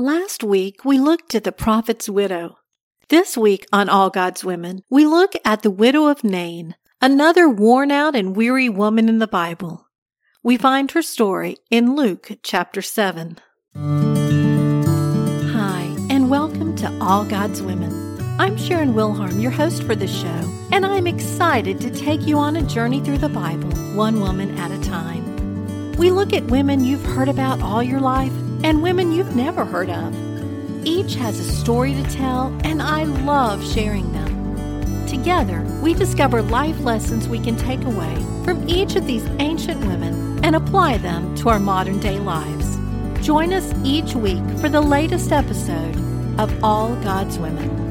Last week, we looked at the prophet's widow. This week on All God's Women, we look at the widow of Nain, another worn out and weary woman in the Bible. We find her story in Luke chapter 7. Hi, and welcome to All God's Women. I'm Sharon Wilharm, your host for this show, and I'm excited to take you on a journey through the Bible, one woman at a time. We look at women you've heard about all your life and women you've never heard of. Each has a story to tell, and I love sharing them. Together, we discover life lessons we can take away from each of these ancient women and apply them to our modern day lives. Join us each week for the latest episode of All God's Women.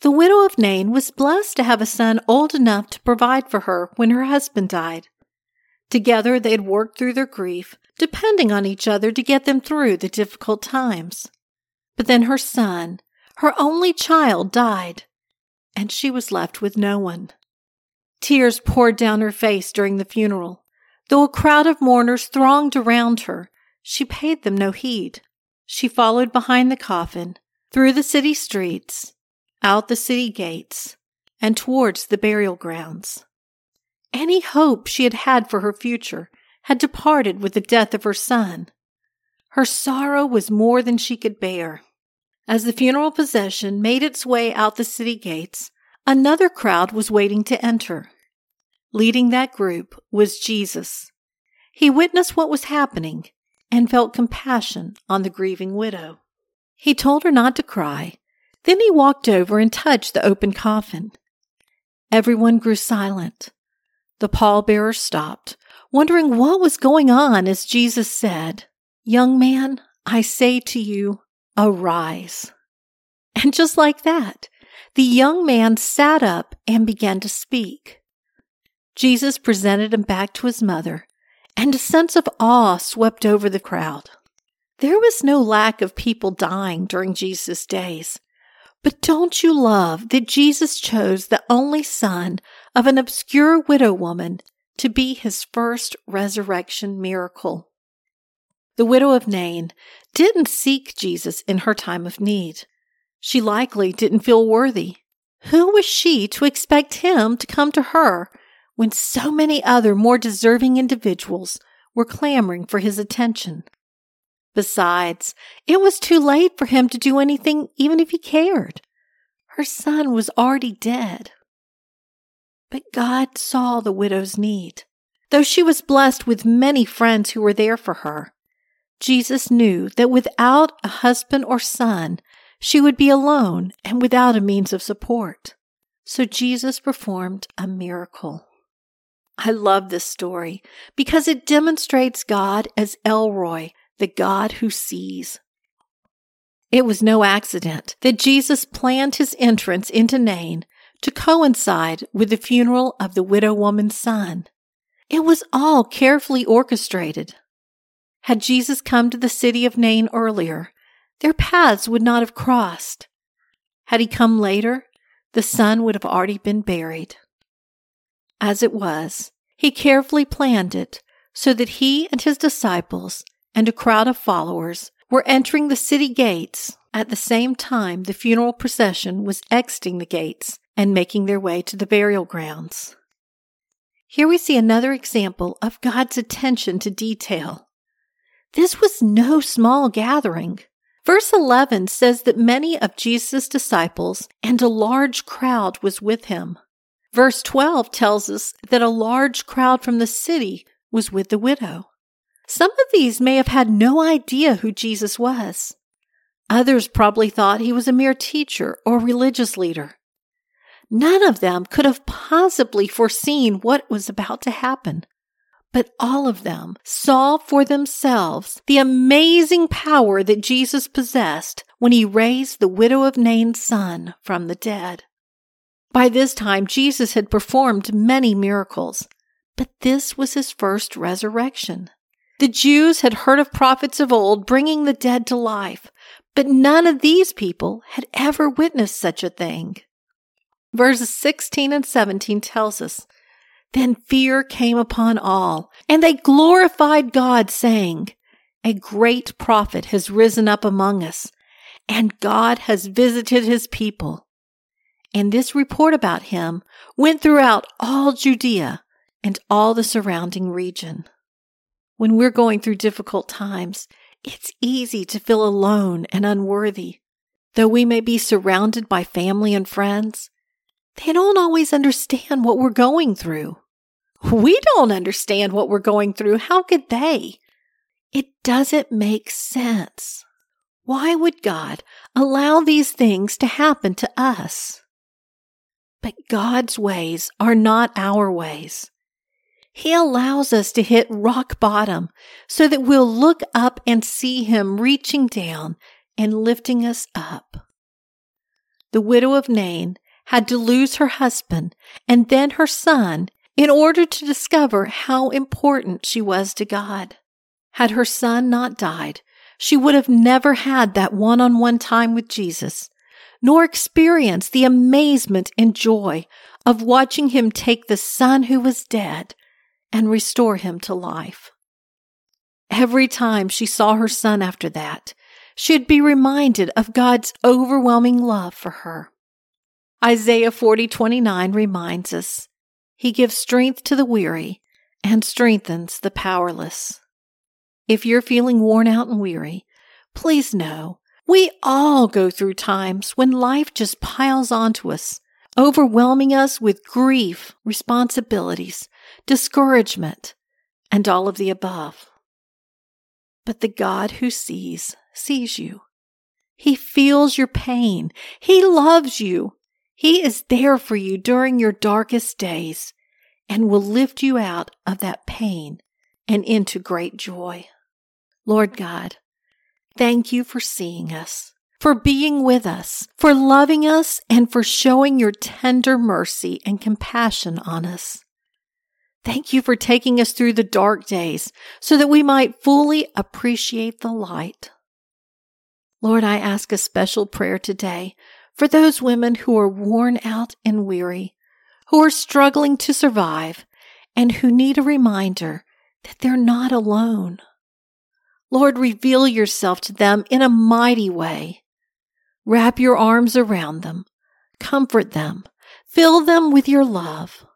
The widow of Nain was blessed to have a son old enough to provide for her when her husband died. Together, they had worked through their grief, depending on each other to get them through the difficult times. But then her son, her only child, died, and she was left with no one. Tears poured down her face during the funeral. Though a crowd of mourners thronged around her, she paid them no heed. She followed behind the coffin, through the city streets, out the city gates, and towards the burial grounds. Any hope she had had for her future had departed with the death of her son. Her sorrow was more than she could bear. As the funeral procession made its way out the city gates, another crowd was waiting to enter. Leading that group was Jesus. He witnessed what was happening and felt compassion on the grieving widow. He told her not to cry. Then he walked over and touched the open coffin. Everyone grew silent. The pallbearer stopped, wondering what was going on as Jesus said, Young man, I say to you, arise. And just like that, the young man sat up and began to speak. Jesus presented him back to his mother, and a sense of awe swept over the crowd. There was no lack of people dying during Jesus' days. But don't you love that Jesus chose the only son of an obscure widow woman to be his first resurrection miracle? The widow of Nain didn't seek Jesus in her time of need. She likely didn't feel worthy. Who was she to expect him to come to her when so many other more deserving individuals were clamoring for his attention? Besides, it was too late for him to do anything even if he cared. Her son was already dead. But God saw the widow's need. Though she was blessed with many friends who were there for her, Jesus knew that without a husband or son, she would be alone and without a means of support. So Jesus performed a miracle. I love this story because it demonstrates God as El Roi, the God who sees. It was no accident that Jesus planned his entrance into Nain to coincide with the funeral of the widow woman's son. It was all carefully orchestrated. Had Jesus come to the city of Nain earlier, their paths would not have crossed. Had he come later, the son would have already been buried. As it was, he carefully planned it so that he and his disciples and a crowd of followers were entering the city gates at the same time the funeral procession was exiting the gates and making their way to the burial grounds. Here we see another example of God's attention to detail. This was no small gathering. Verse 11 says that many of Jesus' disciples and a large crowd was with him. Verse 12 tells us that a large crowd from the city was with the widow. Some of these may have had no idea who Jesus was. Others probably thought he was a mere teacher or religious leader. None of them could have possibly foreseen what was about to happen. But all of them saw for themselves the amazing power that Jesus possessed when he raised the widow of Nain's son from the dead. By this time, Jesus had performed many miracles, but this was his first resurrection. The Jews had heard of prophets of old bringing the dead to life, but none of these people had ever witnessed such a thing. Verses 16 and 17 tells us, Then fear came upon all, and they glorified God, saying, a great prophet has risen up among us, and God has visited his people. And this report about him went throughout all Judea and all the surrounding region. When we're going through difficult times, it's easy to feel alone and unworthy. Though we may be surrounded by family and friends, they don't always understand what we're going through. We don't understand what we're going through. How could they? It doesn't make sense. Why would God allow these things to happen to us? But God's ways are not our ways. He allows us to hit rock bottom so that we'll look up and see Him reaching down and lifting us up. The widow of Nain had to lose her husband and then her son in order to discover how important she was to God. Had her son not died, she would have never had that one on one time with Jesus, nor experienced the amazement and joy of watching him take the son who was dead and restore him to life. Every time she saw her son after that, she'd be reminded of God's overwhelming love for her. Isaiah 40:29 reminds us, He gives strength to the weary and strengthens the powerless. If you're feeling worn out and weary, please know we all go through times when life just piles onto us, overwhelming us with grief, responsibilities, discouragement, and all of the above. But the God who sees, sees you. He feels your pain. He loves you. He is there for you during your darkest days and will lift you out of that pain and into great joy. Lord God, thank you for seeing us, for being with us, for loving us, and for showing your tender mercy and compassion on us. Thank you for taking us through the dark days so that we might fully appreciate the light. Lord, I ask a special prayer today for those women who are worn out and weary, who are struggling to survive, and who need a reminder that they're not alone. Lord, reveal yourself to them in a mighty way. Wrap your arms around them, comfort them, fill them with your love.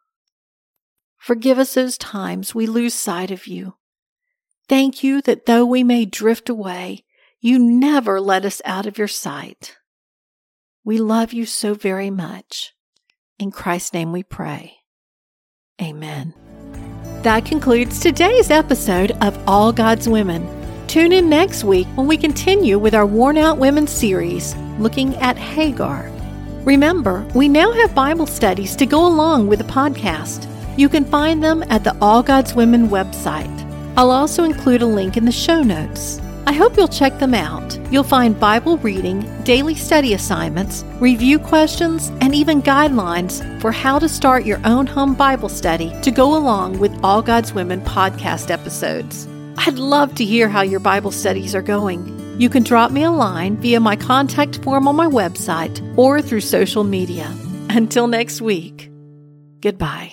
Forgive us those times we lose sight of you. Thank you that though we may drift away, you never let us out of your sight. We love you so very much. In Christ's name we pray. Amen. That concludes today's episode of All God's Women. Tune in next week when we continue with our Worn Out Women series, looking at Hagar. Remember, we now have Bible studies to go along with the podcast. You can find them at the All God's Women website. I'll also include a link in the show notes. I hope you'll check them out. You'll find Bible reading, daily study assignments, review questions, and even guidelines for how to start your own home Bible study to go along with All God's Women podcast episodes. I'd love to hear how your Bible studies are going. You can drop me a line via my contact form on my website or through social media. Until next week, goodbye.